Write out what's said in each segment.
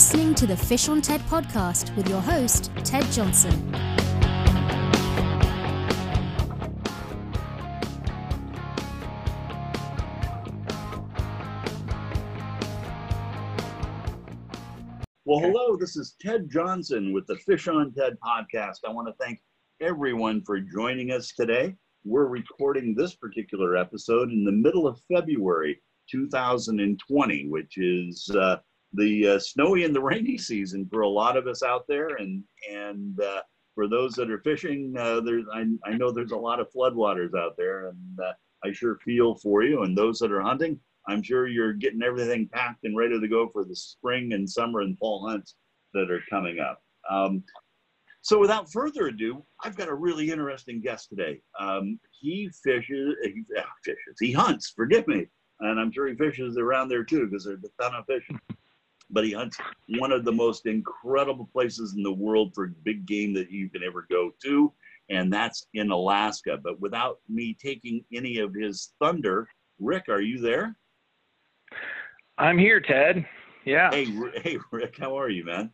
listening to the Fish on TED podcast with your host, Ted Johnson. Well, hello, this is Ted Johnson with the Fish on TED podcast. I want to thank everyone for joining us today. We're recording this particular episode in the middle of February 2020, which is uh, the uh, snowy and the rainy season for a lot of us out there. And, and uh, for those that are fishing, uh, there's, I, I know there's a lot of floodwaters out there, and uh, I sure feel for you. And those that are hunting, I'm sure you're getting everything packed and ready to go for the spring and summer and fall hunts that are coming up. Um, so without further ado, I've got a really interesting guest today. Um, he fishes, he uh, fishes, he hunts, forgive me. And I'm sure he fishes around there too, because there's a ton of fishing. But he hunts one of the most incredible places in the world for big game that you can ever go to, and that's in Alaska. But without me taking any of his thunder, Rick, are you there? I'm here, Ted. Yeah. Hey, hey, Rick, how are you, man?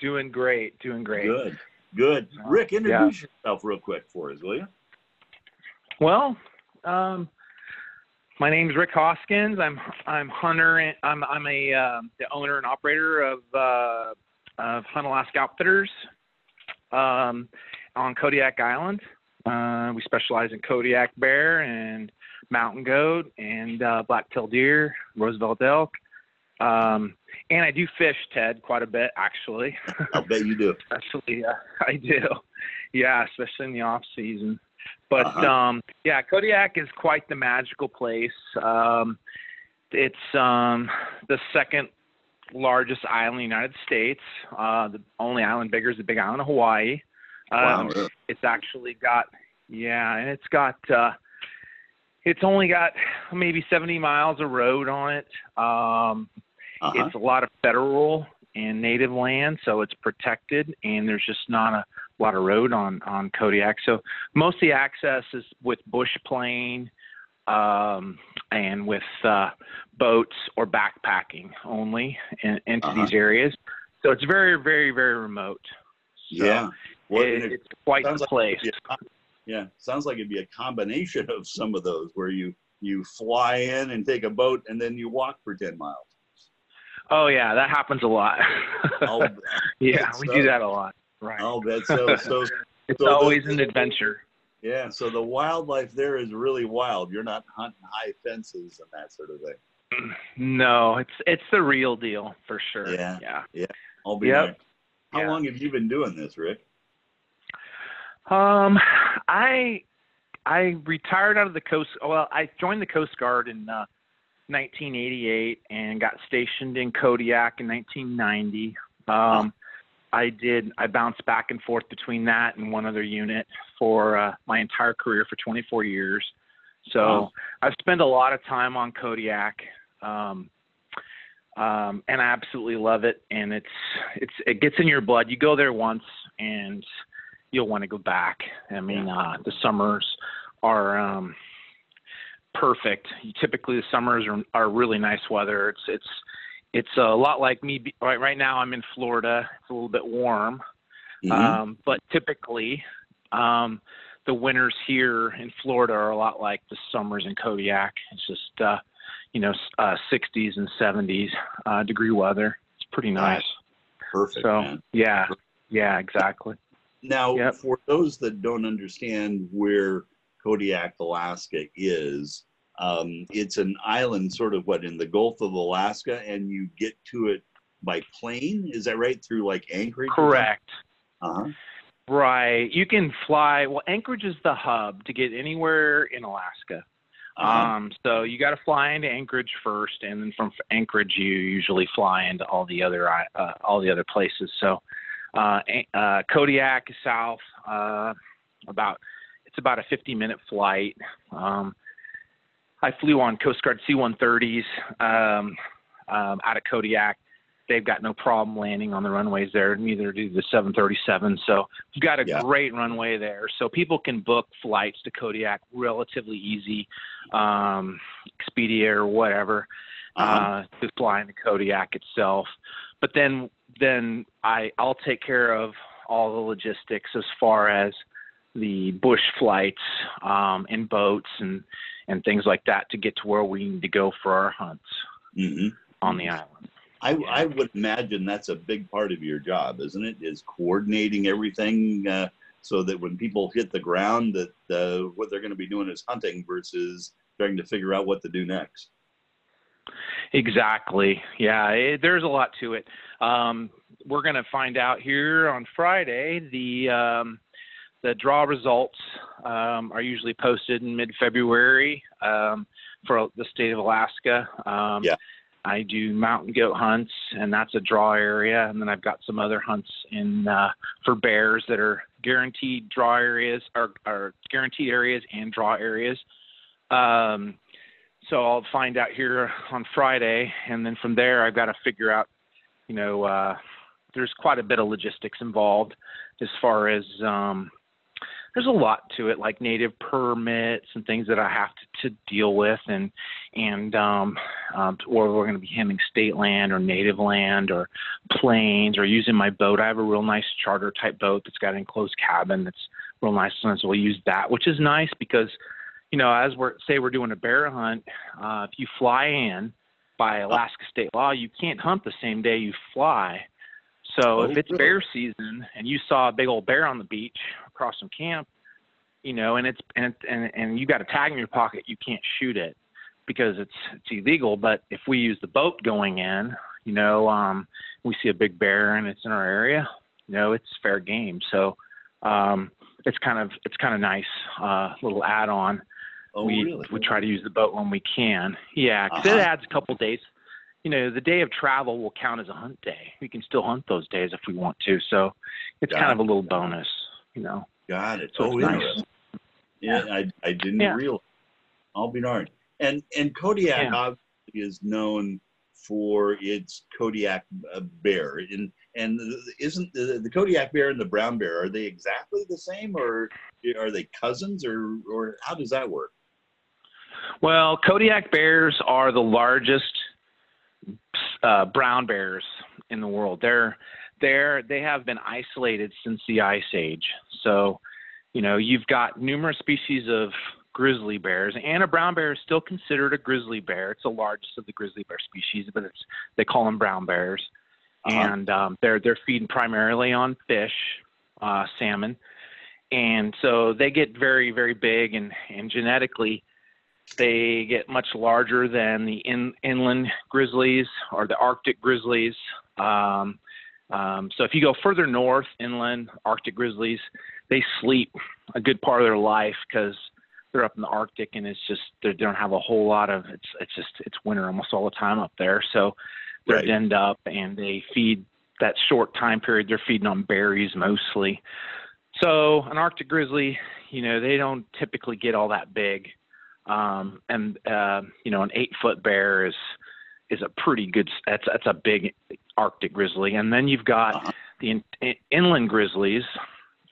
Doing great. Doing great. Good. Good. Rick, introduce yeah. yourself real quick for us, will you? Well, um, my name is Rick Hoskins. I'm I'm hunter. And, I'm I'm a uh, the owner and operator of uh, of Hunt Alaska Outfitters um, on Kodiak Island. Uh, we specialize in Kodiak bear and mountain goat and uh, black-tailed deer, Roosevelt elk. Um, and I do fish, Ted, quite a bit actually. I bet you do. Actually, uh, I do. Yeah, especially in the off season. But uh-huh. um, yeah, Kodiak is quite the magical place. Um, it's um, the second largest island in the United States. Uh, the only island bigger is the Big Island of Hawaii. Um, wow, It's actually got yeah, and it's got uh, it's only got maybe 70 miles of road on it. Um, uh-huh. It's a lot of federal and native land, so it's protected, and there's just not a lot of road on on Kodiak. So most of the access is with bush plane um, and with uh, boats or backpacking only in, into uh-huh. these areas. So it's very, very, very remote. So yeah, well, it, it's quite the place. Like yeah, sounds like it'd be a combination of some of those where you you fly in and take a boat and then you walk for ten miles. Oh yeah, that happens a lot. yeah, we do that a lot. Right. I'll bet so. So it's so always the, an adventure. Yeah, so the wildlife there is really wild. You're not hunting high fences and that sort of thing. No, it's it's the real deal for sure. Yeah. Yeah. Yeah. I'll be yep. How yeah. long have you been doing this, Rick? Um, I I retired out of the coast. Well, I joined the Coast Guard in uh, 1988 and got stationed in Kodiak in 1990. Um, I did. I bounced back and forth between that and one other unit for uh, my entire career for 24 years. So wow. I've spent a lot of time on Kodiak, um, um, and I absolutely love it. And it's it's it gets in your blood. You go there once, and you'll want to go back. I mean, uh, the summers are um, perfect. You, Typically, the summers are, are really nice weather. It's it's it's a lot like me. Right right now, I'm in Florida. It's a little bit warm, mm-hmm. um, but typically, um, the winters here in Florida are a lot like the summers in Kodiak. It's just uh, you know uh, 60s and 70s uh, degree weather. It's pretty nice. Perfect. So man. yeah, yeah, exactly. Now, yep. for those that don't understand where Kodiak, Alaska is, um, it's an island sort of what in the Gulf of Alaska, and you get to it by plane. Is that right? Through like Anchorage? Correct. Uh huh. Right. You can fly. Well, Anchorage is the hub to get anywhere in Alaska. Uh-huh. Um, so you got to fly into Anchorage first, and then from Anchorage you usually fly into all the other uh, all the other places. So uh, uh, Kodiak is south, uh, about it's about a 50 minute flight. Um, I flew on Coast Guard C-130s um, um, out of Kodiak. They've got no problem landing on the runways there. Neither do the 737. So we've got a yeah. great runway there. So people can book flights to Kodiak relatively easy, um, Expedia or whatever, uh-huh. uh, to fly into Kodiak itself. but then then I I'll take care of all the logistics as far as the bush flights um, and boats and and things like that to get to where we need to go for our hunts hmm on the island. I, I would imagine that's a big part of your job, isn't it? Is coordinating everything uh, so that when people hit the ground, that uh, what they're going to be doing is hunting versus trying to figure out what to do next. Exactly. Yeah, it, there's a lot to it. Um, we're going to find out here on Friday. The um, the draw results um, are usually posted in mid-February um, for the state of Alaska. Um, Yeah. I do mountain goat hunts, and that's a draw area. And then I've got some other hunts in uh, for bears that are guaranteed draw areas, or, or guaranteed areas and draw areas. Um, so I'll find out here on Friday, and then from there I've got to figure out, you know, uh, there's quite a bit of logistics involved as far as um, there's a lot to it, like native permits and things that I have to, to deal with, and and um, um, or we're going to be handling state land or native land or planes or using my boat. I have a real nice charter type boat that's got an enclosed cabin that's real nice, and so we'll use that, which is nice because you know, as we're say we're doing a bear hunt, uh, if you fly in by Alaska state law, you can't hunt the same day you fly. So Oh, if it's really? bear season and you saw a big old bear on the beach across some camp, you know, and it's and and and you got a tag in your pocket, you can't shoot it because it's it's illegal. But if we use the boat going in, you know, um, we see a big bear and it's in our area, you know, it's fair game. So um, it's kind of it's kind of nice uh, little add-on Oh, we really? we try to use the boat when we can. Yeah, 'cause Uh-huh. it adds a couple days. You know, the day of travel will count as a hunt day. We can still hunt those days if we want to. So it's Got kind of a little bonus. You know. Got it. So oh, it's nice. interesting. Yeah, I, I didn't Yeah. realize. I'll be darned. And and Kodiak Yeah. obviously is known for its Kodiak uh, bear. And and isn't the, the Kodiak bear and the brown bear are they exactly the same, or are they cousins, or or how does that work? Well, Kodiak bears are the largest uh, brown bears in the world. They're they're they have been isolated since the ice age. So, you know, you've got numerous species of grizzly bears, and a brown bear is still considered a grizzly bear. It's the largest of the grizzly bear species, but it's they call them brown bears, Uh-huh. and um, they're they're feeding primarily on fish, uh, salmon, and so they get very very big and and genetically they get much larger than the in, inland grizzlies or the Arctic grizzlies. Um, um, so if you go further north, inland Arctic grizzlies, they sleep a good part of their life because they're up in the Arctic and it's just they don't have a whole lot of it's it's just it's winter almost all the time up there. So they're Right. denned up and they feed that short time period. They're feeding on berries mostly. So an Arctic grizzly, you know, they don't typically get all that big um, and uh, you know an eight foot bear is is a pretty good that's that's a big arctic grizzly and then you've got Uh-huh. the in, in, inland grizzlies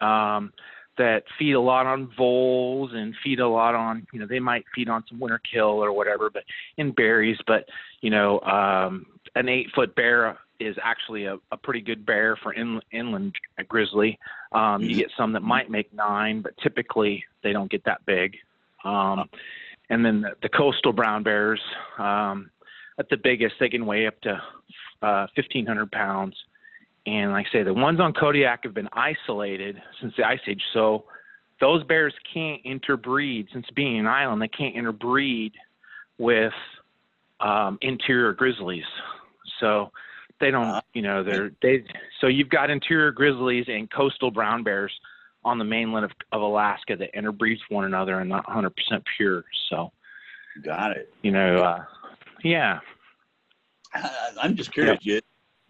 um, that feed a lot on voles and feed a lot on you know they might feed on some winter kill or whatever but in berries but you know um, an eight foot bear is actually a, a pretty good bear for in, inland grizzly um, you Mhm. get some that might make nine but typically they don't get that big um, and then the, the coastal brown bears, um, at the biggest, they can weigh up to uh, 1,500 pounds. And like I say, the ones on Kodiak have been isolated since the ice age. So those bears can't interbreed. Since being an island, they can't interbreed with um, interior grizzlies. So they don't, Uh-huh. you know, they're they. So you've got interior grizzlies and coastal brown bears on the mainland of, of Alaska that interbreed with one another and not 100% pure. So Got it. you know, uh, yeah. I- I'm just curious. You,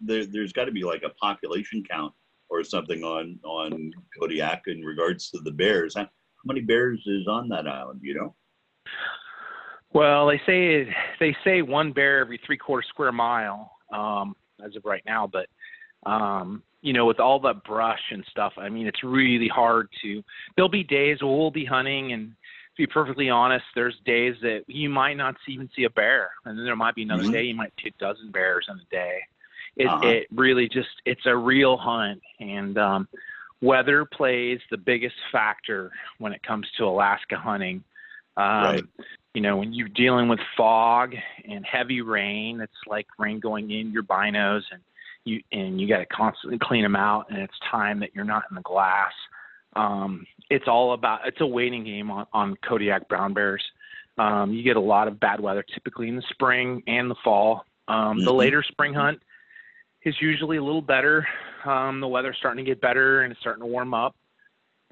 there, there's got to be like a population count or something on on Kodiak in regards to the bears. How, how many bears is on that island? You know? Well, they say they say one bear every three quarter square mile um, as of right now, but um, you know, with all the brush and stuff, I mean, it's really hard to. There'll be days where we'll be hunting, and be perfectly honest, there's days that you might not even see a bear, and then there might be another Mhm. day you might see a dozen bears in a day. it Uh-huh. it really just it's a real hunt, and um, weather plays the biggest factor when it comes to Alaska hunting. Um, Right. You know, when you're dealing with fog and heavy rain, it's like rain going in your binos, and you and you got to constantly clean them out, and it's time that you're not in the glass. Um, it's all about it's a waiting game on, on Kodiak brown bears. Um, you get a lot of bad weather typically in the spring and the fall. Um, The Mhm. later spring hunt is usually a little better. Um, the weather's starting to get better and it's starting to warm up.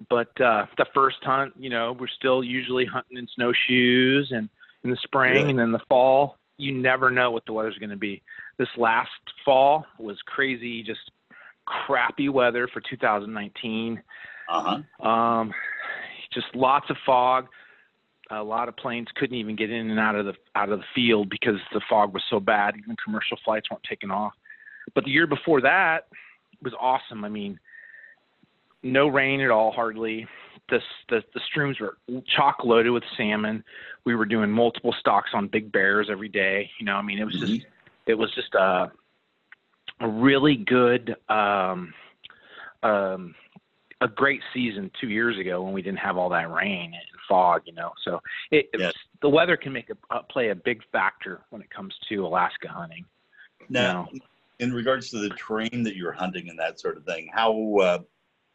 But uh, the first hunt, you know, we're still usually hunting in snowshoes and in the spring Really? and then the fall. You never know what the weather's going to be. This last fall was crazy, just crappy weather for 2019. Uh-huh. Um, just lots of fog. A lot of planes couldn't even get in and out of the out of the field because the fog was so bad. Even commercial flights weren't taking off. But the year before that was awesome. I mean, no rain at all, hardly. The the, the streams were chock loaded with salmon. We were doing multiple stalks on big bears every day. You know, I mean, it was just it was just a a really good um, um, a great season two years ago when we didn't have all that rain and fog, you know. So it, Yes. the weather can make a uh, play a big factor when it comes to Alaska hunting. Now, in regards to the terrain that you're hunting and that sort of thing, how uh,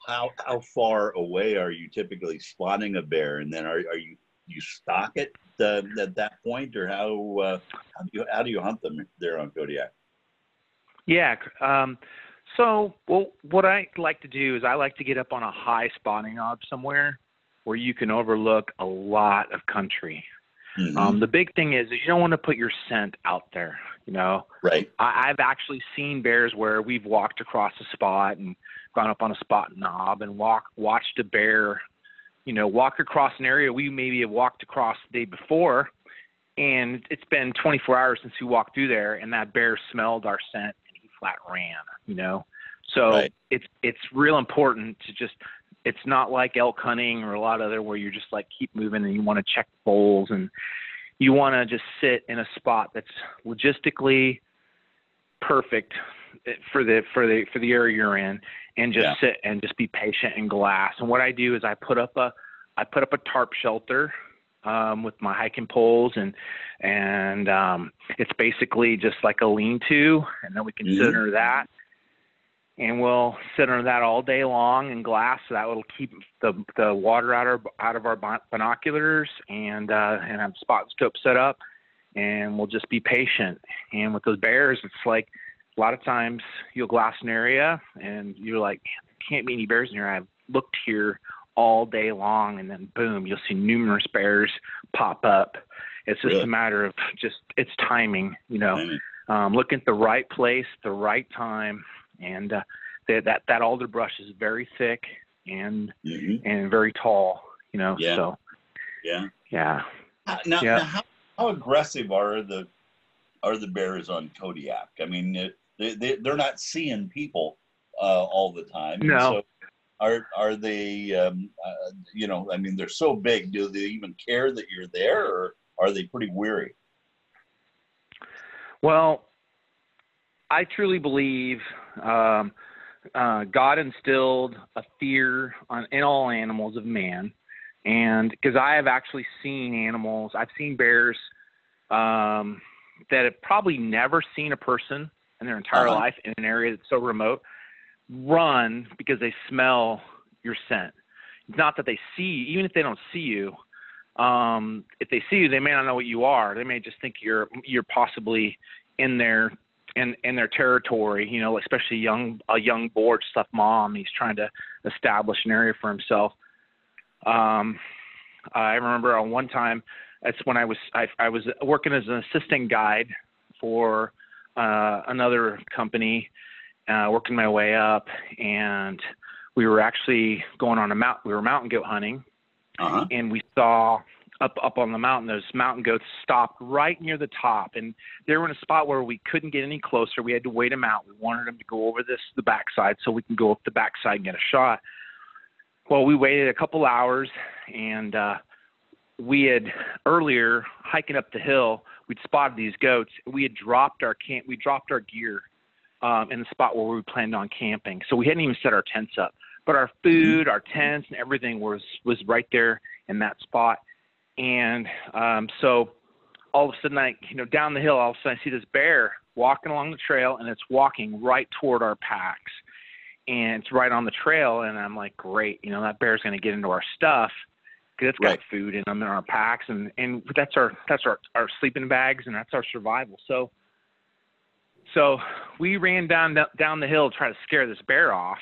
how how far away are you typically spotting a bear, and then are are you you stalk it uh, at that point, or how uh, how do you how do you hunt them there on Kodiak? Yeah. Um, so, well, what I like to do is I like to get up on a high spotting knob somewhere where you can overlook a lot of country. Mhm. Um, the big thing is, is you don't want to put your scent out there. You know, right. I, I've actually seen bears where we've walked across a spot and gone up on a spot knob and walk watched a bear, you know, walk across an area we maybe have walked across the day before, and it's been 24 hours since we walked through there, and that bear smelled our scent flat ran, you know. So Right. it's it's real important to just it's not like elk hunting or a lot of other where you're just like keep moving and you want to check bowls and you want to just sit in a spot that's logistically perfect eh, for the for the for the area you're in and just Yeah. sit and just be patient and glass and what i do is i put up a i put up a tarp shelter um with my hiking poles and and um it's basically just like a lean to and then we can Mhm. sit under that. And we'll sit under that all day long in glass so that will keep the the water out of out of our binoculars and uh and have spot scope set up and we'll just be patient. And with those bears it's like a lot of times you'll glass an area and you're like can't be any bears in here. I've looked here all day long and then boom you'll see numerous bears pop up it's just Really? a matter of just it's timing you know mean, um, looking at the right place, the right time, and uh, that that that alder brush is very thick and mhm. and very tall. You know, Yeah. so Yeah. yeah. Uh, Now, Yeah. now how, how aggressive are the are the bears on Kodiak? I mean, it- they, they they're not seeing people uh, all the time. No. So are are they? Um, uh, you know, I mean, they're so big. Do they even care that you're there, or are they pretty weary? Well, I truly believe um, uh, God instilled a fear on, in all animals of man, and because I have actually seen animals, I've seen bears um, that have probably never seen a person in their entire Uh-huh. life in an area that's so remote run because they smell your scent. It's not that they see, even if they don't see you. Um, if they see you, they may not know what you are. They may just think you're you're possibly in their in in their territory. You know, especially young a young bored stuff mom. He's trying to establish an area for himself. Um, I remember on one time, that's when I was I, I was working as an assistant guide for uh, another company, uh, working my way up, and we were actually going on a mount. We were mountain goat hunting, Uh huh. and we saw up up on the mountain those mountain goats stopped right near the top. And they were in a spot where we couldn't get any closer. We had to wait them out we wanted them to go over this the backside so we can go up the backside and get a shot. Well we waited a couple hours and uh we had earlier hiking up the hill we'd spotted these goats. We had dropped our camp we dropped our gear um, in the spot where we planned on camping. So we hadn't even set our tents up, but our food, our tents, and everything was was right there in that spot. And um, so all of a sudden, I you know down the hill, all of a sudden I see this bear walking along the trail, and it's walking right toward our packs, and it's right on the trail. And I'm like, great, you know that bear's going to get into our stuff because it's got Right. food in them in our packs, and and that's our that's our our sleeping bags, and that's our survival. So so we ran down the, down the hill to try to scare this bear off,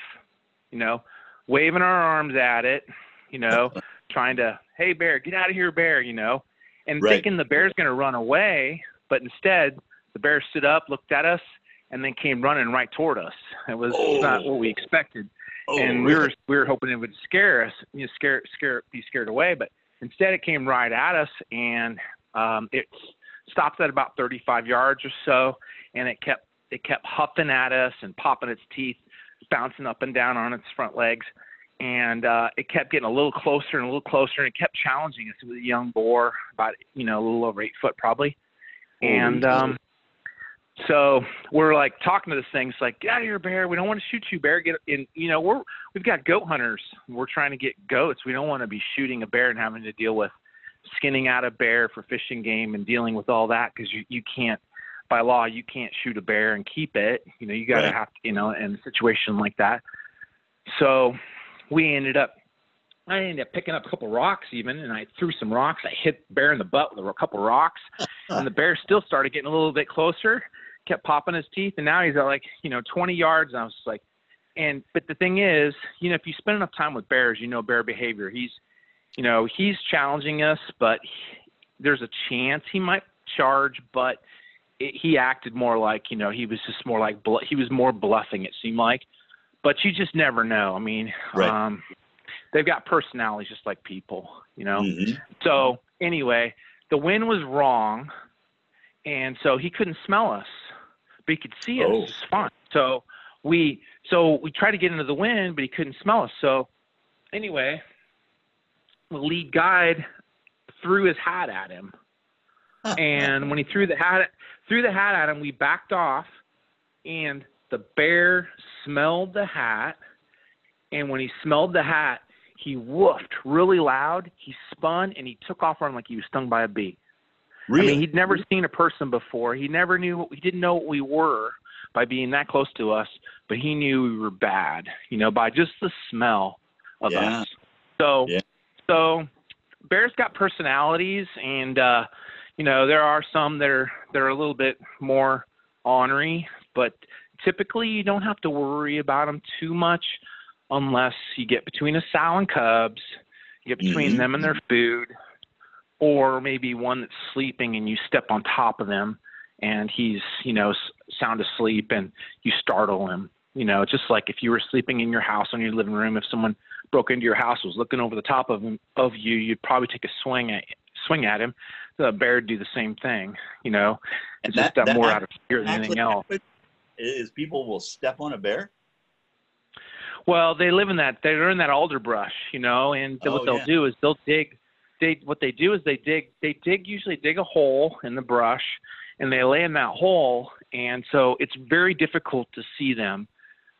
you know, waving our arms at it, you know, trying to, hey bear, get out of here, bear, you know, and Right. thinking the bear's going to run away, but instead the bear stood up, looked at us, and then came running right toward us. It was not Oh. what we expected Oh, and we were we were hoping it would scare us, you know, scare scare be scared away, but instead it came right at us, and um, it stopped at about 35 yards or so, and it kept it kept huffing at us and popping its teeth, bouncing up and down on its front legs, and uh, it kept getting a little closer and a little closer, and it kept challenging us. It was a young boar, about you know a little over eight foot probably, and um, so we're like talking to this thing. It's like, get out of here, bear. We don't want to shoot you, bear. Get in. You know, we're we've got goat hunters. We're trying to get goats. We don't want to be shooting a bear and having to deal with skinning out a bear for fishing game and dealing with all that because you you can't by law you can't shoot a bear and keep it. You know, you got to Right. have to, you know in a situation like that. So we ended up. I ended up picking up a couple rocks even, and I threw some rocks. I hit the bear in the butt with a couple rocks, and the bear still started getting a little bit closer kept popping his teeth and now he's at like you know 20 yards and i was just like and but the thing is you know if you spend enough time with bears you know bear behavior he's you know he's challenging us but he, there's a chance he might charge but it, he acted more like you know he was just more like bl- he was more bluffing it seemed like but you just never know i mean Right. um they've got personalities just like people you know Mhm. so anyway, the wind was wrong, and so he couldn't smell us, but he could see us Oh. just fine. So we so we tried to get into the wind, but he couldn't smell us. So anyway, the lead guide threw his hat at him, and when he threw the hat threw the hat at him, we backed off, and the bear smelled the hat, and when he smelled the hat, he woofed really loud. He spun and he took off running like he was stung by a bee. Really? I mean, he'd never seen a person before. He never knew. He didn't know what we were by being that close to us, but he knew we were bad. You know, by just the smell of Yeah. us. So, Yeah. so bears got personalities, and uh, you know, there are some that are that are a little bit more ornery, but typically you don't have to worry about them too much unless you get between a sow and cubs, you get between Mhm. them and their food, or maybe one that's sleeping and you step on top of them and he's you know sound asleep and you startle him. You know, just like if you were sleeping in your house on your living room, if someone broke into your house was looking over the top of him of you, you'd probably take a swing at swing at him. The bear do the same thing. You know, it's just that- that more out of fear than anything else. Is people will step on a bear? Well, they live in that. They're in that alder brush, you know, and Oh, what they'll yeah. do is they'll dig. They what they do is they dig. They dig usually dig a hole in the brush, and they lay in that hole, and so it's very difficult to see them.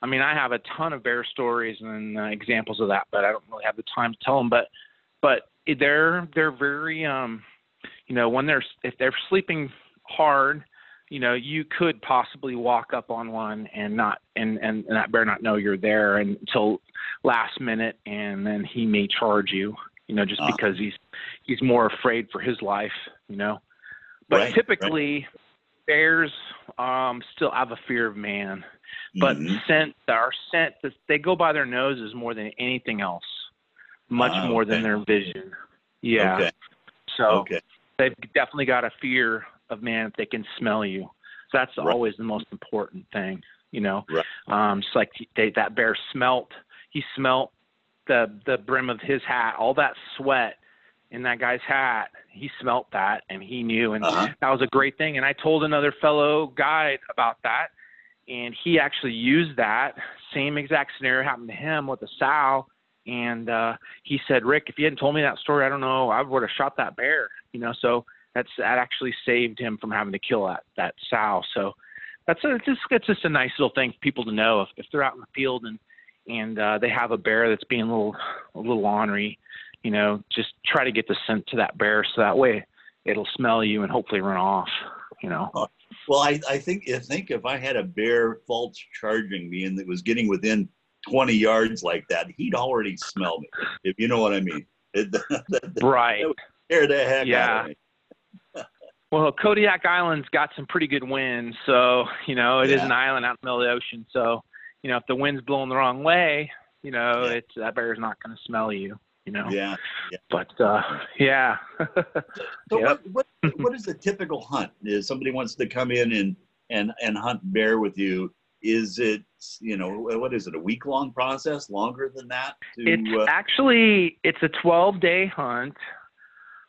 I mean, I have a ton of bear stories and uh, examples of that, but I don't really have the time to tell them. But but they're they're very um, you know, when they're if they're sleeping hard, you know, you could possibly walk up on one and not and and, and that bear not know you're there until last minute, and then he may charge you. You know, just Ah. because he's he's more afraid for his life. You know, but Right, right. typically bears um still have a fear of man but Mhm. scent our scent they go by their noses more than anything else much Ah, more than their vision yeah Okay. so Okay. They've definitely got a fear of man if they can smell you so that's Right. always the most important thing you know Right. um just like they, that bear smelt he smelt the the brim of his hat all that sweat in that guy's hat he smelt that and he knew and Uh-huh. that was a great thing and i told another fellow guide about that and he actually used that same exact scenario happened to him with a sow and uh he said rick if you hadn't told me that story i don't know i would have shot that bear you know so that's that actually saved him from having to kill that that sow so that's a, just it's just a nice little thing for people to know if, if they're out in the field and and uh, they have a bear that's being a little a little ornery, you know, just try to get the scent to that bear so that way it'll smell you and hopefully run off. You know. Well, I, I think I think if I had a bear false charging me and that was getting within 20 yards like that, he'd already smell me. If you know what I mean. right. Scare the heck yeah. out of me. Well, Kodiak Island's got some pretty good winds, so you know it Yeah. is an island out in the middle of the ocean. So, you know, if the wind's blowing the wrong way, you know, Yeah. it's that bear's not going to smell you. You know. Yeah. yeah. But uh, yeah. So Yep. what, what what is a typical hunt? Is somebody wants to come in and and and hunt bear with you? Is it you know what is it a week long process? Longer than that? To, It's uh, actually it's a 12 day hunt.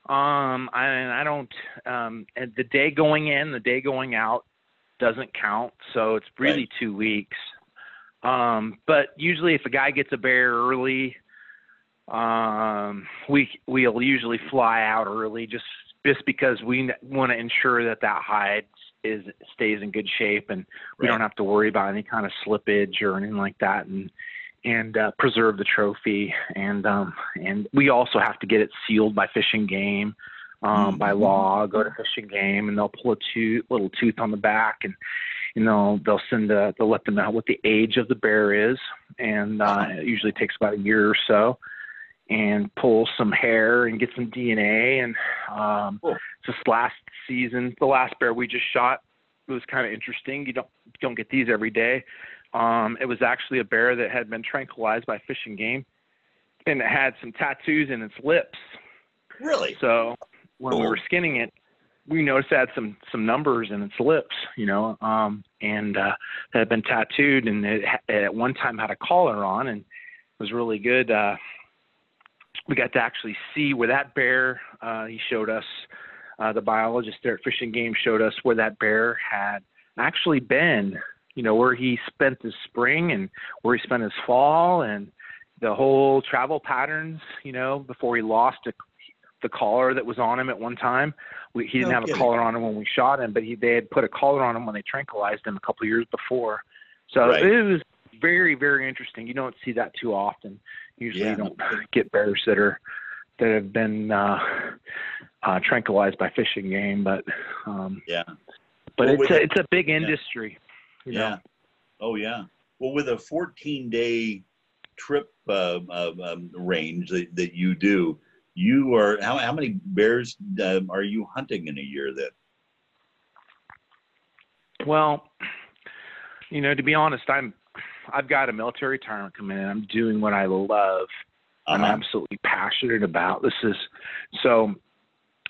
Um, I, and I don't. Um, and the day going in, the day going out doesn't count. So it's really Right. two weeks. Um, but usually, if a guy gets a bear early, um, we we'll usually fly out early just just because we want to ensure that that hide is stays in good shape and we Right. don't have to worry about any kind of slippage or anything like that and and uh, preserve the trophy and um and we also have to get it sealed by fishing game um by Mhm. law go to fishing game and they'll pull a tooth little tooth on the back and you know they'll send a, they'll let them know what the age of the bear is and uh it usually takes about a year or so and pull some hair and get some DNA and um Cool. this last season the last bear we just shot it was kind of interesting you don't don't get these every day um it was actually a bear that had been tranquilized by fishing game and it had some tattoos in its lips really? so when we were skinning it, we noticed it had some some numbers in its lips, you know, um, and uh, that had been tattooed, and it, it at one time had a collar on, and it was really good. Uh, we got to actually see where that bear. Uh, he showed us. Uh, the biologist there at Fishing Game showed us where that bear had actually been. You know, where he spent his spring and where he spent his fall, and the whole travel patterns. You know, before he lost a the collar that was on him at one time. We, he didn't No have kidding. a collar on him when we shot him, but he, they had put a collar on him when they tranquilized him a couple of years before. So Right. it was very, very interesting. You don't see that too often. Usually, Yeah, you don't get bears that are that have been uh, uh, tranquilized by fishing game, but um, Yeah. but Well, it's a, it- it's a big industry. You Yeah. Oh yeah. Well, with a 14 day trip uh, uh, um, range that, that you do, you are how, how many bears um, are you hunting in a year then? Well, you know, to be honest, I'm I've got a military retirement coming in. I'm doing what I love. I'm Uh-huh. absolutely passionate about. This is so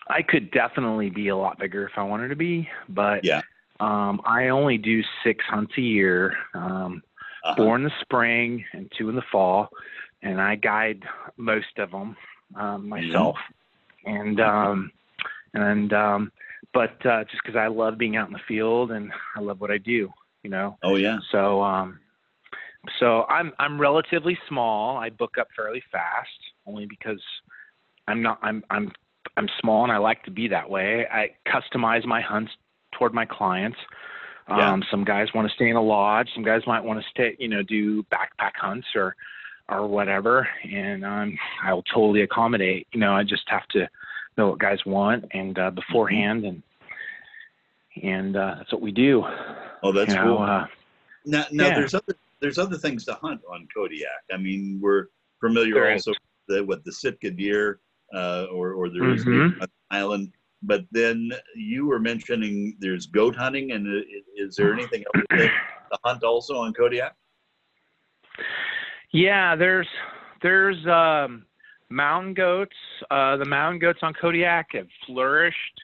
I could definitely be a lot bigger if I wanted to be, but Yeah. um, I only do six hunts a year, um, Uh-huh. four in the spring and two in the fall, and I guide most of them um, myself. And um, and um, but uh, just because I love being out in the field and I love what I do, you know. Oh yeah. So um so I'm I'm relatively small. I book up fairly fast only because I'm not I'm I'm I'm small and I like to be that way. I customize my hunts toward my clients. Yeah. Um some guys want to stay in a lodge, some guys might want to stay, you know, do backpack hunts or or whatever and um I'll totally accommodate. You know, I just have to know what guys want and uh beforehand and and uh that's what we do. Oh, that's you cool. uh, now, now yeah. there's other there's other things to hunt on Kodiak. I mean, we're familiar is. also with the, with the Sitka deer, uh, or or there is Mhm. the island. But then you were mentioning there's goat hunting, and is there anything else to, hunt also on Kodiak? Yeah, there's there's um, mountain goats. Uh, the mountain goats on Kodiak have flourished.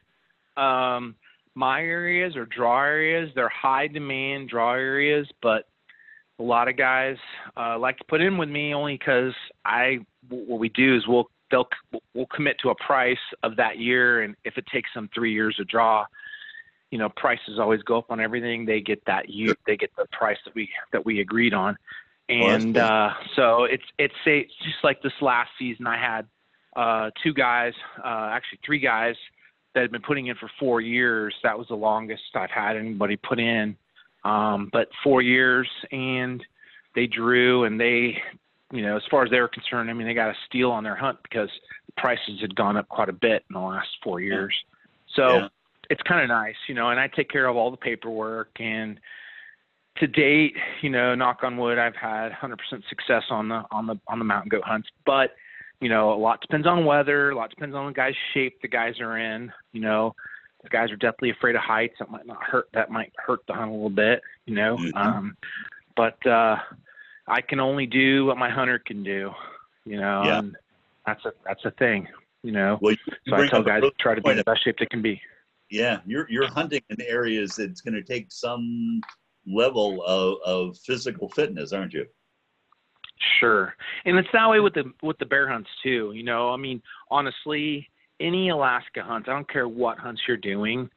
Um, my areas are draw areas. They're high demand draw areas, but a lot of guys uh, like to put in with me only because I what we do is we'll they'll we'll commit to a price of that year, and if it takes them three years to draw, you know prices always go up on everything. They get that year, they get the price that we that we agreed on, and cool. uh, so it's it's a, just like this last season. I had uh, two guys, uh, actually three guys that had been putting in for four years. That was the longest I've had anybody put in, Um, but four years and they drew and they, you know, as far as they were concerned, I mean, they got a steal on their hunt because the prices had gone up quite a bit in the last four years. So Yeah. it's kind of nice, you know, and I take care of all the paperwork and to date, you know, knock on wood, I've had 100% success on the on the on the mountain goat hunts. But you know, a lot depends on weather. A lot depends on the guy's shape the guys are in. You know, the guys are definitely afraid of heights. That might not hurt. That might hurt the hunt a little bit. You know, Mhm. um, but uh, I can only do what my hunter can do. You know, Yeah. and that's a that's a thing. You know, Well, you so I tell guys try to be in the best shape they can be. Yeah, you're you're hunting in areas that's going to take some level of, of physical fitness, aren't you? Sure, and it's that way with the with the bear hunts too. You know, I mean, honestly, any Alaska hunts, I don't care what hunts you're doing,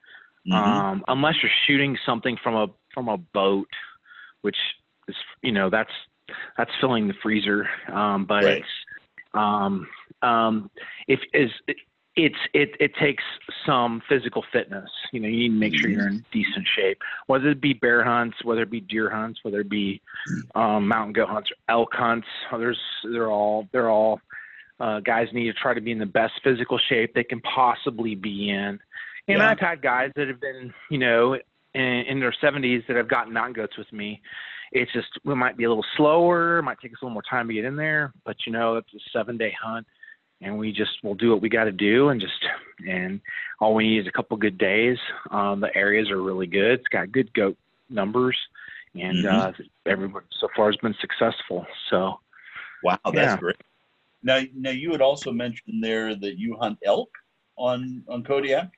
Mhm. um, unless you're shooting something from a from a boat, which is you know that's that's filling the freezer. Um, but Right. it's um, um, if is it's it it takes some physical fitness. You know, you need to make sure you're in decent shape. Whether it be bear hunts, whether it be deer hunts, whether it be um, mountain goat hunts, or elk hunts. There's they're all they're all uh, guys need to try to be in the best physical shape they can possibly be in. And Yeah. I've had guys that have been, you know, in, in their 70s that have gotten mountain goats with me. It's just we might be a little slower, might take us a little more time to get in there, but you know, it's a seven day hunt, and we just will do what we got to do, and just and all we need is a couple good days. Um, the areas are really good. It's got good goat numbers, and Mhm. uh, everyone so far has been successful. So Wow, that's Yeah. great. Now, now you had also mentioned there that you hunt elk on on Kodiak.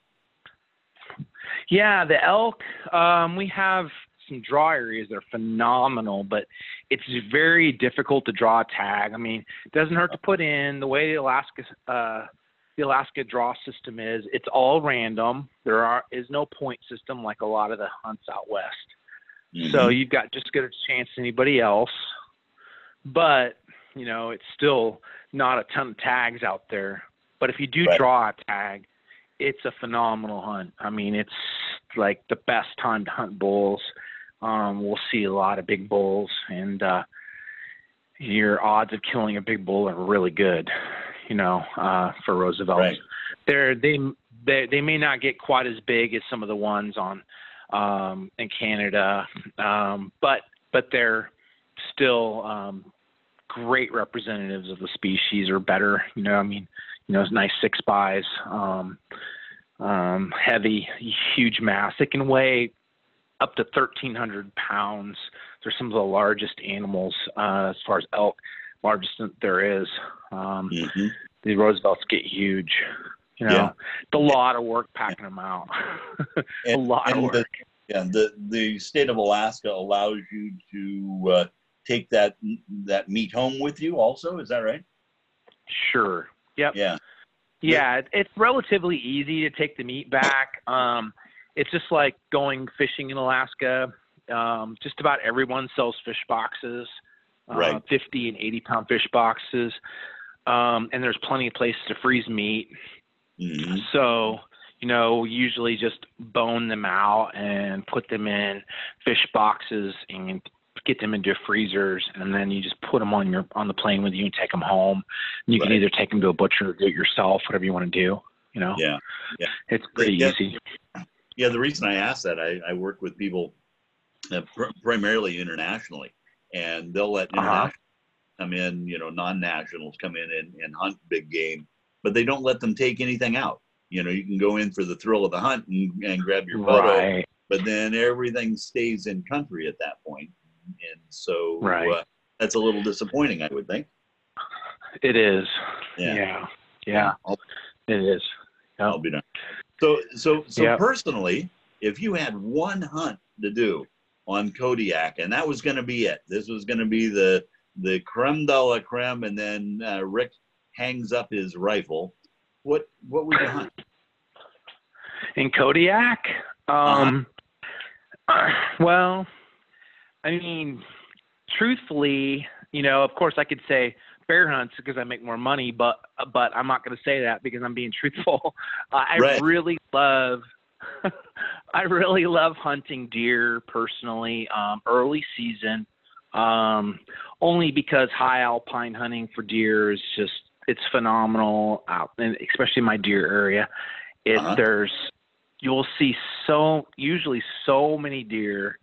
Yeah, the elk. Um, we have some draw areas that are phenomenal, but it's very difficult to draw a tag. I mean, it doesn't hurt to put in the way the Alaska uh, the Alaska draw system is. It's all random. There are is no point system like a lot of the hunts out west. So Mhm. you've got just as good a chance as anybody else. But, you know, it's still not a ton of tags out there. But if you do Right. draw a tag, it's a phenomenal hunt. I mean, it's like the best time to hunt bulls. Um, we'll see a lot of big bulls, and uh, your odds of killing a big bull are really good. You know, uh, for Roosevelt, Right. they're they they they may not get quite as big as some of the ones on um, in Canada, um, but but they're still um, great representatives of the species or better. You know, I mean, you know, it's nice six buys, um, um, heavy, huge mass. It can weigh up to 1,300 pounds. They're some of the largest animals uh, as far as elk, largest there is. Um, Mhm. the Roosevelts get huge. You know, Yeah. it's a lot of work packing them out. a And- lot of work. the- Yeah, the the state of Alaska allows you to uh, take that that meat home with you. Also, is that right? sure. Yep. Yeah. Yeah, it's relatively easy to take the meat back. Um, it's just like going fishing in Alaska. Um, just about everyone sells fish boxes, uh, Right. 50 and 80 pound fish boxes. Um, and there's plenty of places to freeze meat. Mhm. So, you know, usually just bone them out and put them in fish boxes and get them into freezers, and then you just put them on your on the plane with you and take them home. And you can either take them to a butcher or do it yourself, whatever you want to do. You know, Yeah. yeah, it's pretty Yeah. easy. Yeah, the reason I asked that, I, I work with people uh, pr- primarily internationally, and they'll let Uh-huh. come in, you know, non-nationals come in and, and hunt big game, but they don't let them take anything out. You know, you can go in for the thrill of the hunt and, and grab your photo, Right. but then everything stays in country at that point, and so Right. uh, that's a little disappointing, I would think. It is. Yeah. Yeah. Yeah. I'll, It is. I'll be done. So, so, so Yep. personally, if you had one hunt to do on Kodiak, and that was going to be it, this was going to be the the creme de la creme, and then uh, Rick hangs up his rifle. What what would you hunt? In Kodiak, um, well, I mean, truthfully, you know, of course, I could say bear hunts because I make more money, but but I'm not going to say that because I'm being truthful. Uh, I Right. really love I really love hunting deer personally, um, early season, um, only because high alpine hunting for deer is just it's phenomenal out, and especially in my deer area. It Uh-huh. there's you'll see so usually so many deer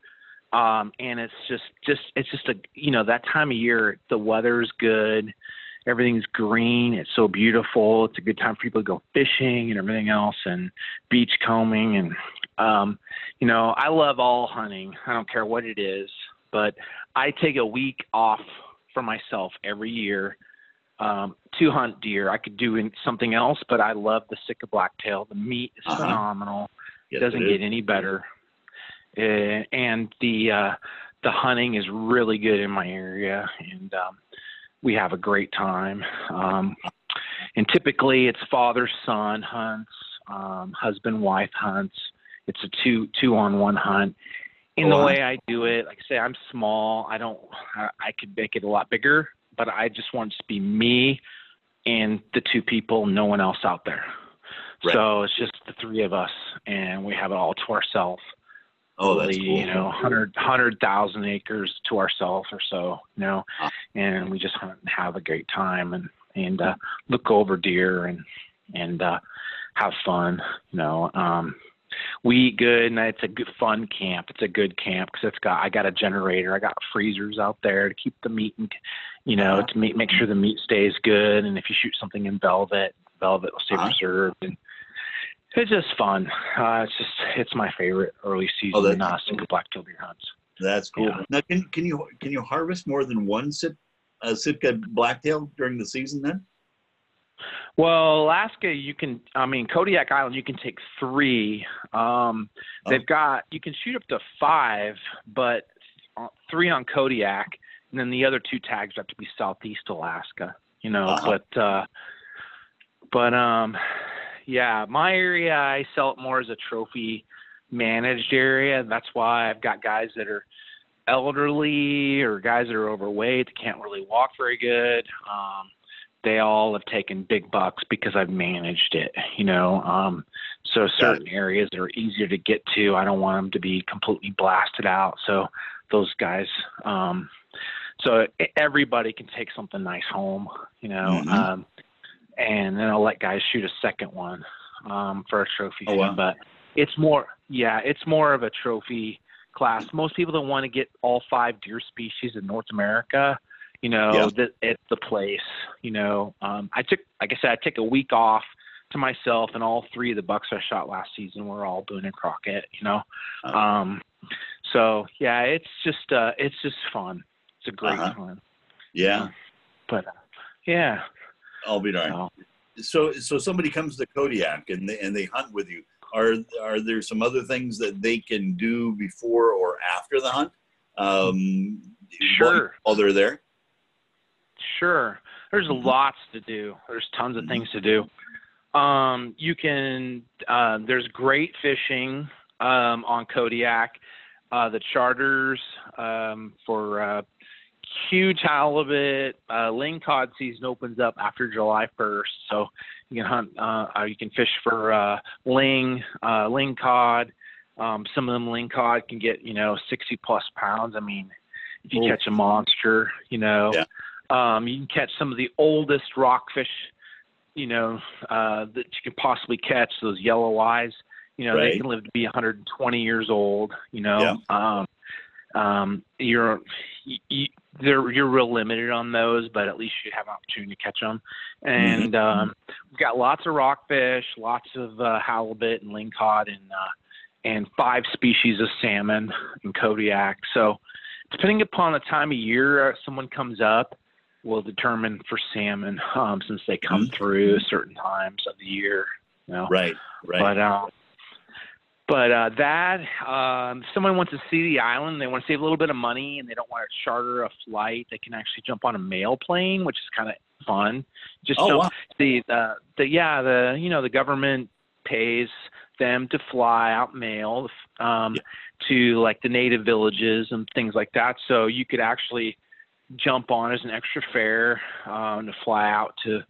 um and it's just just it's just a you know that time of year the weather's good everything's green it's so beautiful it's a good time for people to go fishing and everything else and beach combing and um you know i love all hunting i don't care what it is but i take a week off for myself every year um to hunt deer i could do in- something else but i love the Sitka blacktail the meat is Uh-huh. phenomenal Yes, doesn't it is. get any better. Uh, and the uh, the hunting is really good in my area, and um, we have a great time. Um, and typically, it's father son hunts, um, husband wife hunts. It's a two two on one hunt. In the way I do it, like I say, I'm small. I don't. I, I could make it a lot bigger, but I just want it to be me and the two people, no one else out there. Right. So it's just the three of us, and we have it all to ourselves. Oh, that's cool. You know, hundred hundred thousand acres to ourselves or so. You know, Ah. and we just hunt and have a great time and and uh, look over deer and and uh, have fun. You know, um, we eat good, and it's a good fun camp. It's a good camp because it's got I got a generator, I got freezers out there to keep the meat and you know Uh-huh. to make make sure the meat stays good. And if you shoot something in velvet, velvet will stay Uh-huh. preserved and it's just fun. Uh, it's just it's my favorite early Oh, season that's uh, single black-tailed deer hunts. That's cool. Yeah. Now, can can you can you harvest more than one sit, uh, Sitka blacktail during the season? Then Well, Alaska, you can. I mean, Kodiak Island, you can take three. Um, Oh. they've got you can shoot up to five, but three on Kodiak, and then the other two tags have to be Southeast Alaska. You know, Uh-huh. but uh, but um, yeah, my area I sell it more as a trophy managed area. That's why I've got guys that are elderly or guys that are overweight that can't really walk very good. Um, they all have taken big bucks because I've managed it, you know. Um, so certain areas that are easier to get to, I don't want them to be completely blasted out. So those guys, um, so everybody can take something nice home, you know. Mhm. Um, and then I'll let guys shoot a second one um, for a trophy. Oh, wow. But it's more, yeah, it's more of a trophy class. Most people that want to get all five deer species in North America, you know, Yeah. that it's the place. You know, um, I took, like I said, I took a week off to myself, and all three of the bucks I shot last season were all Boone and Crockett. You know, Uh-huh. um, so yeah, it's just, uh, it's just fun. It's a great Uh-huh. time. yeah, But uh, yeah, I'll be darned. so, So so somebody comes to Kodiak and they, and they hunt with you. Are are there some other things that they can do before or after the hunt? Um, Sure. While they're there. Sure. There's Mhm. lots to do. There's tons of Mhm. things to do. Um, you can. Uh, there's great fishing um, on Kodiak. Uh, the charters um, for uh, huge halibut. Uh, lingcod season opens up after July 1st, so you can hunt. Uh, uh, you can fish for uh, ling, uh, lingcod. Um, some of them lingcod can get you know 60 plus pounds. I mean, if you Oh. catch a monster, you know. Yeah. Um, you can catch some of the oldest rockfish, you know, uh, that you could possibly catch. Those yellow eyes, you know, Right. they can live to be 120 years old. You know, um, um, you're you, they're you're real limited on those, but at least you have an opportunity to catch them. And um, we've got lots of rockfish, lots of uh, halibut and lingcod, and uh, and five species of salmon and Kodiak. So, depending upon the time of year uh, someone comes up, will determine for salmon um, since they come Mhm. through certain times of the year. You know, Right. Right. but um, but uh, that um, if someone wants to see the island, they want to save a little bit of money, and they don't want to charter a flight. They can actually jump on a mail plane, which is kind of fun. Just oh jump wow. the the the yeah the you know the government pays them to fly out mail um, Yeah. to like the native villages and things like that. So you could actually jump on as an extra fare um, to fly out to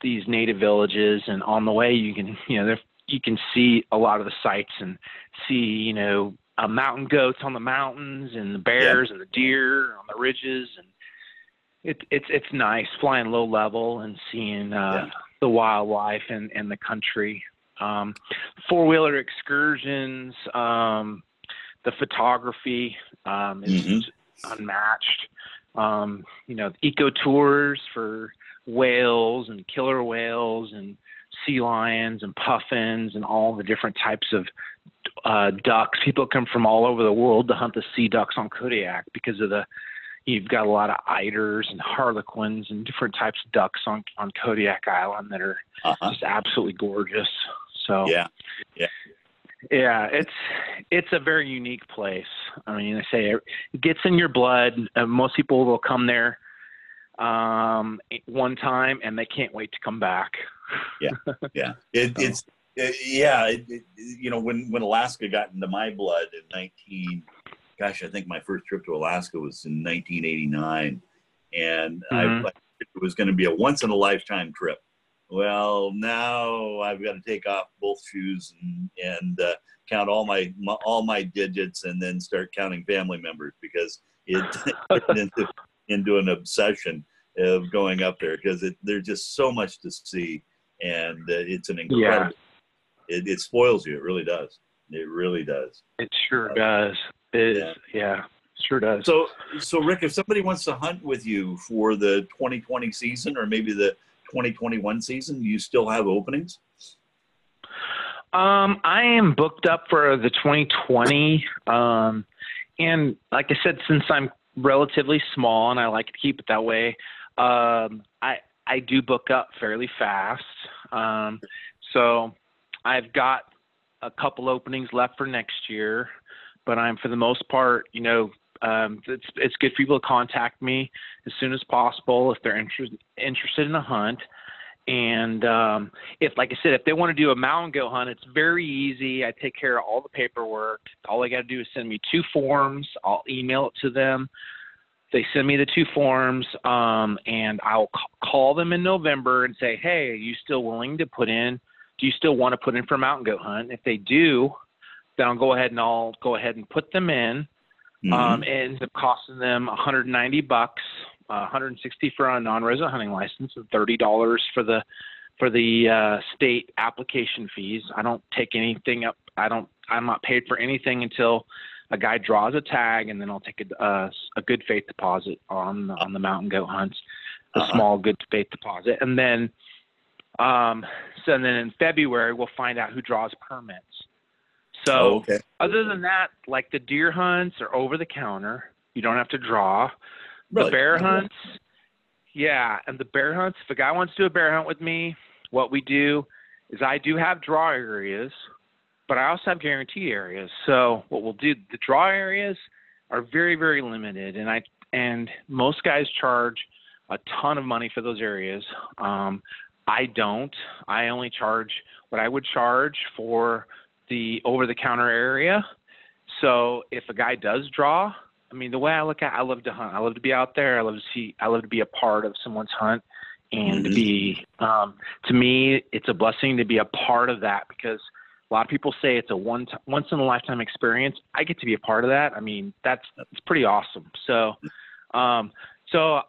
these native villages, and on the way you can you know they're you can see a lot of the sights and see you know uh, mountain goats on the mountains and the bears yeah. and the deer on the ridges and it, it's it's nice flying low level and seeing uh, yeah. the wildlife and, and the country. Um, Four wheeler excursions, um, the photography um, is mm-hmm. unmatched. Um, you know, eco tours for whales and killer whales and sea lions and puffins and all the different types of uh, ducks. People come from all over the world to hunt the sea ducks on Kodiak because of the you've got a lot of eiders and harlequins and different types of ducks on on Kodiak Island that are uh-huh. just absolutely gorgeous. So yeah, yeah, yeah. It's it's a very unique place. I mean, I say it gets in your blood. Uh, most people will come there um, one time and they can't wait to come back. Yeah, yeah. It. It's it, yeah. It, you know, when when Alaska got into my blood in nineteen, gosh, I think my first trip to Alaska was in nineteen eighty nine, and mm-hmm. I it was going to be a once in a lifetime trip. Well, now I've got to take off both shoes and, and uh, count all my, my, all my digits, and then start counting family members because it turned into into an obsession of going up there because there's just so much to see, and uh, it's an incredible. Yeah. It, it, spoils you. It really does. It really does. It sure uh, does. It yeah. yeah. Sure does. So, so Rick, if somebody wants to hunt with you for the 2020 season or maybe the 2021 season, you still have openings? Um, I am booked up for the 2020. Um, and like I said, since I'm relatively small and I like to keep it that way, um, I I do book up fairly fast. Um, so I've got a couple openings left for next year, but I'm for the most part, you know, um, it's it's good for people to contact me as soon as possible if they're interested interested in a hunt. And um, if, like I said, if they want to do a mountain goat hunt, it's very easy. I take care of all the paperwork. All they got to do is send me two forms. I'll email it to them. They send me the two forms, um, and I'll c- call them in November and say, "Hey, are you still willing to put in? Do you still want to put in for mountain goat hunt? If they do, then I'll go ahead and I'll go ahead and put them in. Mm-hmm. Um, it ends up costing them 190 bucks, uh, 160 for a non-resident hunting license, and 30 dollars for the for the uh, state application fees. I don't take anything up. I don't. I'm not paid for anything until a guy draws a tag, and then I'll take a, uh, a good faith deposit on on the mountain goat hunts, a uh-huh. small good faith deposit, and then um, so then in February we'll find out who draws permits. So oh, okay. other than that, like the deer hunts are over the counter. You don't have to draw. Really? The bear hunts, yeah, and the bear hunts. If a guy wants to do a bear hunt with me, what we do is I do have draw areas, but I also have guarantee areas. So what we'll do, the draw areas are very very limited, and I and most guys charge a ton of money for those areas. Um, I don't. I only charge what I would charge for the over the counter area. So if a guy does draw, I mean, the way I look at, it, I love to hunt. I love to be out there. I love to see. I love to be a part of someone's hunt, and mm-hmm. to be. Um, to me, it's a blessing to be a part of that because a lot of people say it's a one t- once in a lifetime experience. I get to be a part of that. I mean, that's that's pretty awesome. So, um, so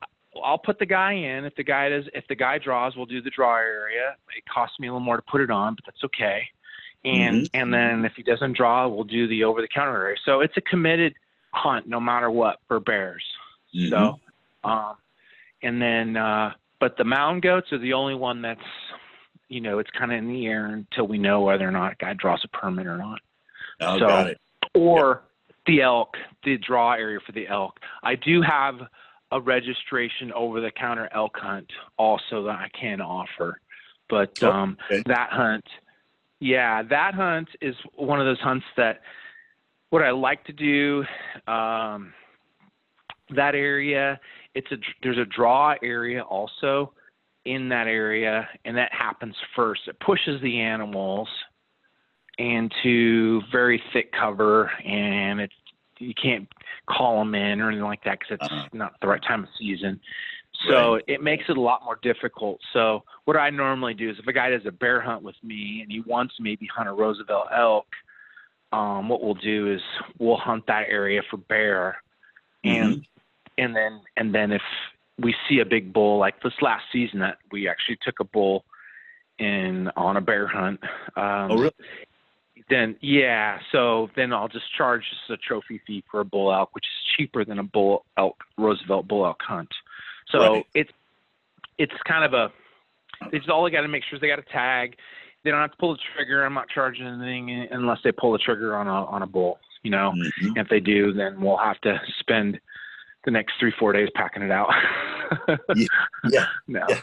I'll put the guy in. If the guy does, if the guy draws, we'll do the draw area. It costs me a little more to put it on, but that's okay and mm-hmm. and then if he doesn't draw, we'll do the over the counter area. So it's a committed hunt no matter what for bears. Mm-hmm. So, um, and then uh, but the mountain goats are the only one that's you know it's kind of in the air until we know whether or not a guy draws a permit or not. Oh, so, got it. Or the elk, the draw area for the elk. I do have a registration over the counter elk hunt also that I can offer. But oh, um, okay. that hunt yeah, that hunt is one of those hunts that what I like to do. Um, that area, it's a there's a draw area also in that area, and that happens first. It pushes the animals into very thick cover, and it's you can't call them in or anything like that because it's uh-huh. not the right time of season. So Right. it makes it a lot more difficult. So what I normally do is if a guy does a bear hunt with me and he wants to maybe hunt a Roosevelt elk, um, what we'll do is we'll hunt that area for bear, and Mm-hmm. and then and then if we see a big bull like this last season that we actually took a bull in on a bear hunt. Um, Oh, really? Then yeah, so then I'll just charge just a trophy fee for a bull elk, which is cheaper than a bull elk Roosevelt bull elk hunt. So Right. it's it's kind of a it's just all they got to make sure is they got a tag. They don't have to pull the trigger. I'm not charging anything unless they pull the trigger on a on a bull. You know, Mhm. if they do, then we'll have to spend the next three four days packing it out. Yeah. no, Yeah.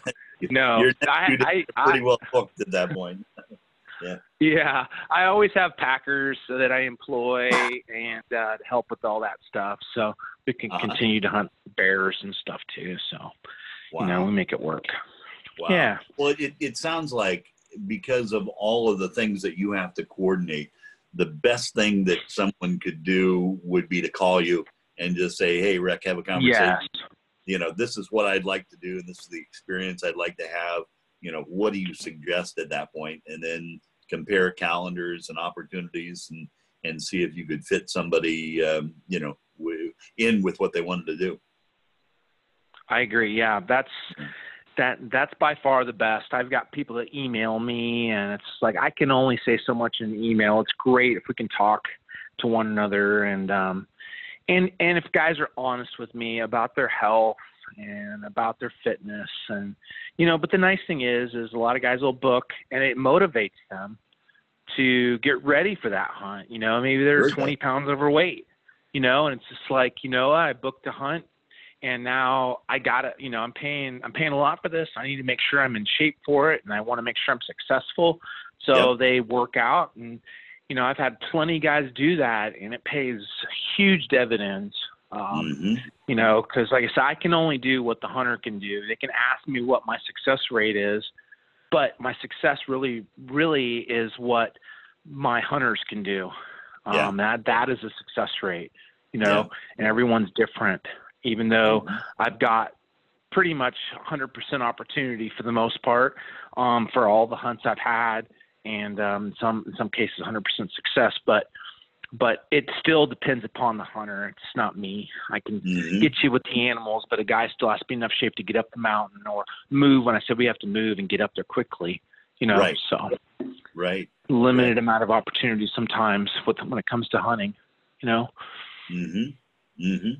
no. Your next I, I, Pretty well booked at that point. yeah, yeah. I always have packers that I employ and uh, help with all that stuff, so we can Uh-huh. continue to hunt bears and stuff too. So Wow. you know, we make it work. wow. Yeah. Well, it, it sounds like because of all of the things that you have to coordinate, the best thing that someone could do would be to call you and just say, "Hey, Rick, have a conversation. You know, this is what I'd like to do, and this is the experience I'd like to have. You know, what do you suggest at that point? And then compare calendars and opportunities, and and see if you could fit somebody, um, you know, w- in with what they wanted to do. I agree. Yeah, that's that that's by far the best. I've got people that email me and it's like I can only say so much in email. It's great if we can talk to one another and um and and if guys are honest with me about their health and about their fitness and you know, but the nice thing is is a lot of guys will book and it motivates them to get ready for that hunt. You know, maybe they're Very good. 20 pounds overweight, you know, and it's just like, you know, I booked a hunt and now I got to, you know, I'm paying, I'm paying a lot for this. I need to make sure I'm in shape for it, and I want to make sure I'm successful. So they work out, and you know, I've had plenty of guys do that, and it pays huge dividends. Um, Mhm. You know, because like I said, I can only do what the hunter can do. They can ask me what my success rate is, but my success really, really is what my hunters can do. Yeah. Um, that that is a success rate. You know, and everyone's different. Even though Mhm. I've got pretty much 100% opportunity for the most part um, for all the hunts I've had, and um, some in some cases 100% success. But but it still depends upon the hunter. It's not me. I can Mhm. get you with the animals, but a guy still has to be in enough shape to get up the mountain or move. When I said we have to move and get up there quickly, you know, Right. so Right. limited amount of opportunities sometimes with when it comes to hunting. You know, Mm-hmm. Mm-hmm.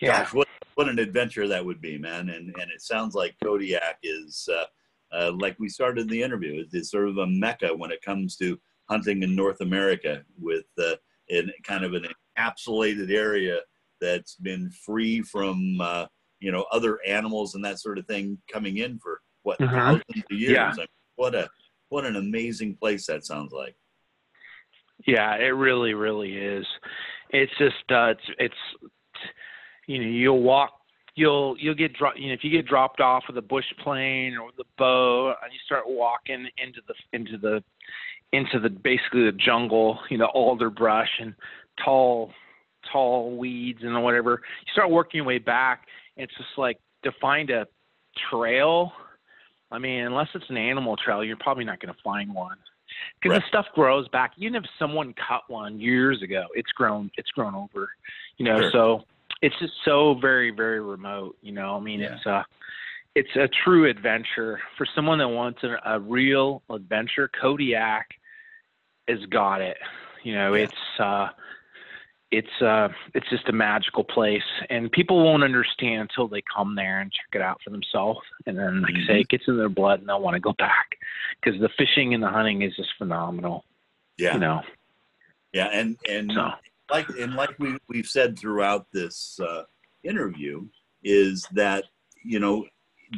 yeah. Gosh, what what an adventure that would be, man! And and it sounds like Kodiak is uh, uh, like we started the interview. It's, sort of a mecca when it comes to hunting in North America, with uh, in kind of an encapsulated area that's been free from uh, you know other animals and that sort of thing coming in for what Mhm. thousands of years. Yeah. I mean, what a what an amazing place that sounds like. Yeah, it really, really is. It's just uh, it's it's you know you'll walk you'll you'll get dro- you know if you get dropped off with a bush plane or the bow and you start walking into the into the into the basically the jungle you know alder brush and tall tall weeds and whatever you start working your way back it's just like to find a trail i mean unless it's an animal trail you're probably not going to find one because Right. the stuff grows back. Even if someone cut one years ago, it's grown. It's grown over. You know, Sure. so it's just so very, very remote. You know, I mean, Yeah. it's a, it's a true adventure for someone that wants a, a real adventure. Kodiak has got it. You know, Yeah. it's uh, it's uh, it's just a magical place, and people won't understand until they come there and check it out for themselves. And then, like I say, it gets in their blood, and they'll want to go back because the fishing and the hunting is just phenomenal. Yeah. You know, Yeah, and and so like and like we we've said throughout this uh, interview is that you know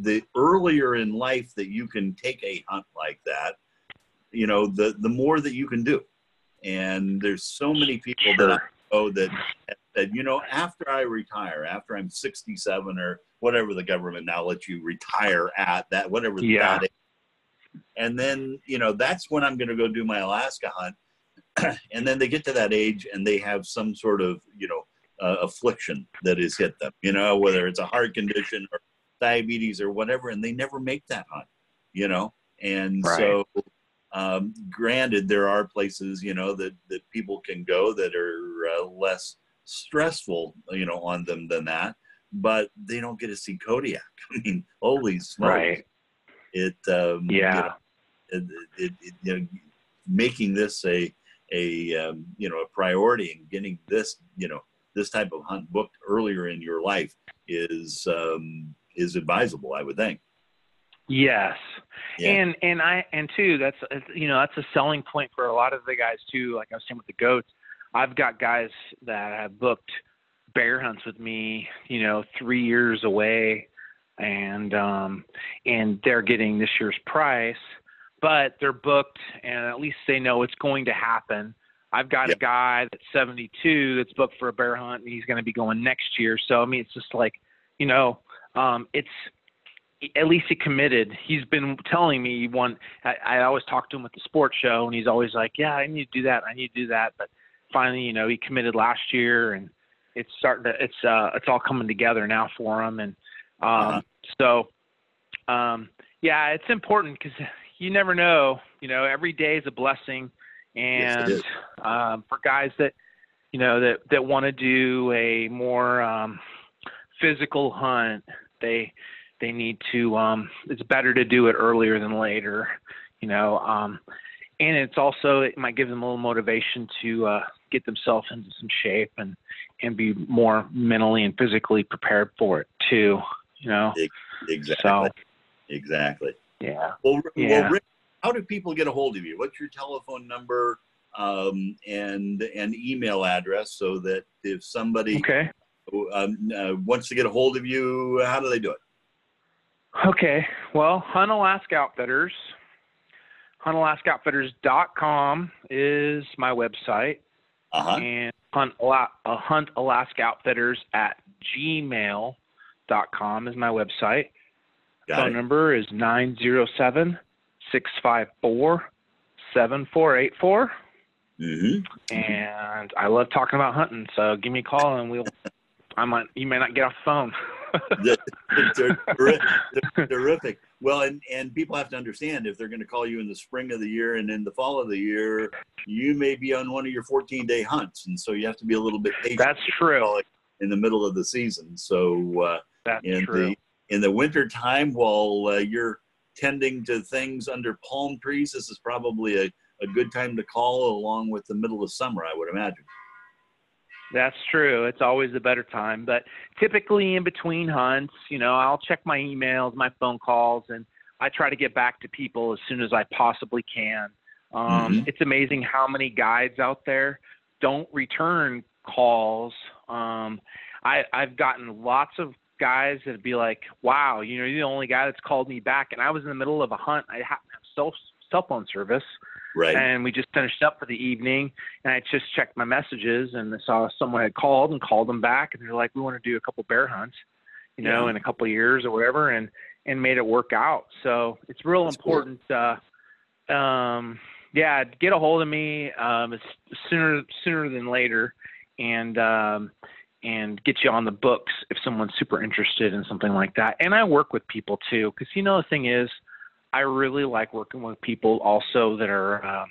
the earlier in life that you can take a hunt like that, you know the the more that you can do, and there's so many people that I know that that you know after I retire, after I'm 67 or whatever the government now lets you retire at that whatever Yeah. that is. and then you know that's when I'm going to go do my Alaska hunt and then they get to that age and they have some sort of you know uh, affliction that has hit them you know whether it's a heart condition or diabetes or whatever, and they never make that hunt, you know. And Right. so, um, granted, there are places you know that that people can go that are uh, less stressful, you know, on them than that, but they don't get to see Kodiak. I mean, holy smokes! Right. It um, you Yeah. know, it, it, it, you know, making this a a um, you know a priority and getting this you know this type of hunt booked earlier in your life is um, is advisable, I would think. Yes. Yeah. And and I and too that's you know that's a selling point for a lot of the guys too. Like I was saying with the goats, I've got guys that have booked bear hunts with me, you know, three years away, and um and they're getting this year's price, but they're booked and at least they know it's going to happen. I've got Yeah. a guy that's 72 that's booked for a bear hunt and he's going to be going next year. So I mean, it's just like, you know, um, it's at least he committed. He's been telling me he want. I, I always talk to him at the sports show, and he's always like, "Yeah, I need to do that. I need to do that." But finally, you know, he committed last year, and it's starting to. It's uh, it's all coming together now for him, and um, Uh-huh. so, um, yeah, it's important because you never know. You know, every day is a blessing, and is. um, for guys that you know that that want to do a more um, physical hunt, they they need to. Um, it's better to do it earlier than later, you know. Um, and it's also it might give them a little motivation to uh, get themselves into some shape and and be more mentally and physically prepared for it too. You know. Exactly. So Exactly. Yeah. Well, Yeah. well, Rick, how do people get a hold of you? What's your telephone number um, and and email address so that if somebody Okay. um, uh, wants to get a hold of you, how do they do it? Okay. Well, Hunt Alaska Outfitters. HuntAlaskaOutfitters.com is my website. Uh huh. and hunt, uh, hunt Alaska Outfitters at gmail.com is my website. Got Phone it. number is 907 654 7484. Mm-hmm. And I love talking about hunting, so give me a call and we'll. I might. You may not get off the phone. they're, terri- they're terrific. Well, and, and people have to understand if they're going to call you in the spring of the year and in the fall of the year, you may be on one of your 14 day hunts. And so you have to be a little bit patient That's true. in the middle of the season. So, uh, That's true. the in the winter time while uh, you're tending to things under palm trees this is probably a, a good time to call along with the middle of summer i would imagine That's true. It's always a better time. But typically in between hunts, you know, I'll check my emails, my phone calls, and I try to get back to people as soon as I possibly can. Um, Mhm. It's amazing how many guides out there don't return calls. Um, I, I've gotten lots of guys that'd be like, "Wow, you know, you're the only guy that's called me back." And I was in the middle of a hunt. I happened to have cell cell phone service, right and we just finished up for the evening and i just checked my messages and I saw someone had called and called them back and they're like we want to do a couple bear hunts you know Yeah. in a couple of years or whatever and and made it work out so it's real That's cool. important uh um yeah get a hold of me um sooner sooner than later and um and get you on the books if someone's super interested in something like that and i work with people too because you know the thing is I really like working with people also that are, uh,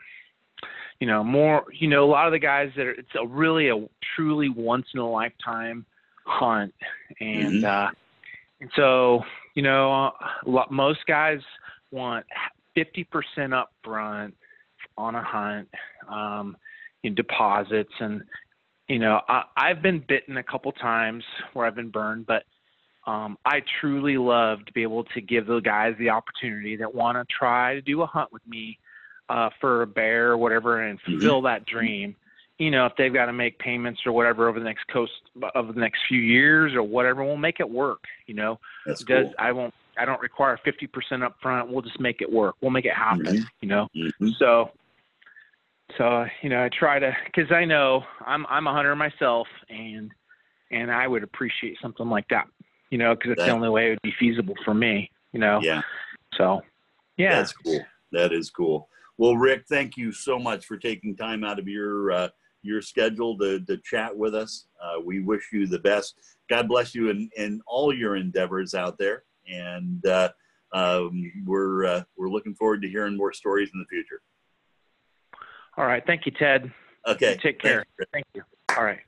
you know, more, you know, a lot of the guys that are, it's a really a truly once in a lifetime hunt. And, uh, and so, you know, a lot, most guys want 50% up front on a hunt, um, in deposits. And, you know, I, I've been bitten a couple times where I've been burned, but um, I truly love to be able to give the guys the opportunity that want to try to do a hunt with me uh, for a bear or whatever and Mhm. fulfill that dream. You know, if they've got to make payments or whatever over the next coast of the next few years or whatever, we'll make it work. You know, that's does cool I won't I don't require 50% up front. We'll just make it work. We'll make it happen. Mhm. You know, Mhm. so so you know I try to because I know I'm I'm a hunter myself and and I would appreciate something like that you know because it's That- the only way it would be feasible for me you know? Yeah. So yeah. That's cool. That is cool. Well rick thank you so much for taking time out of your uh, your schedule to, to chat with us. Uh, we wish you the best. God bless you in, in all your endeavors out there. And uh, um, we're uh, we're looking forward to hearing more stories in the future. All right. Thank you, Ted. Okay. Take care. Thank you. All right.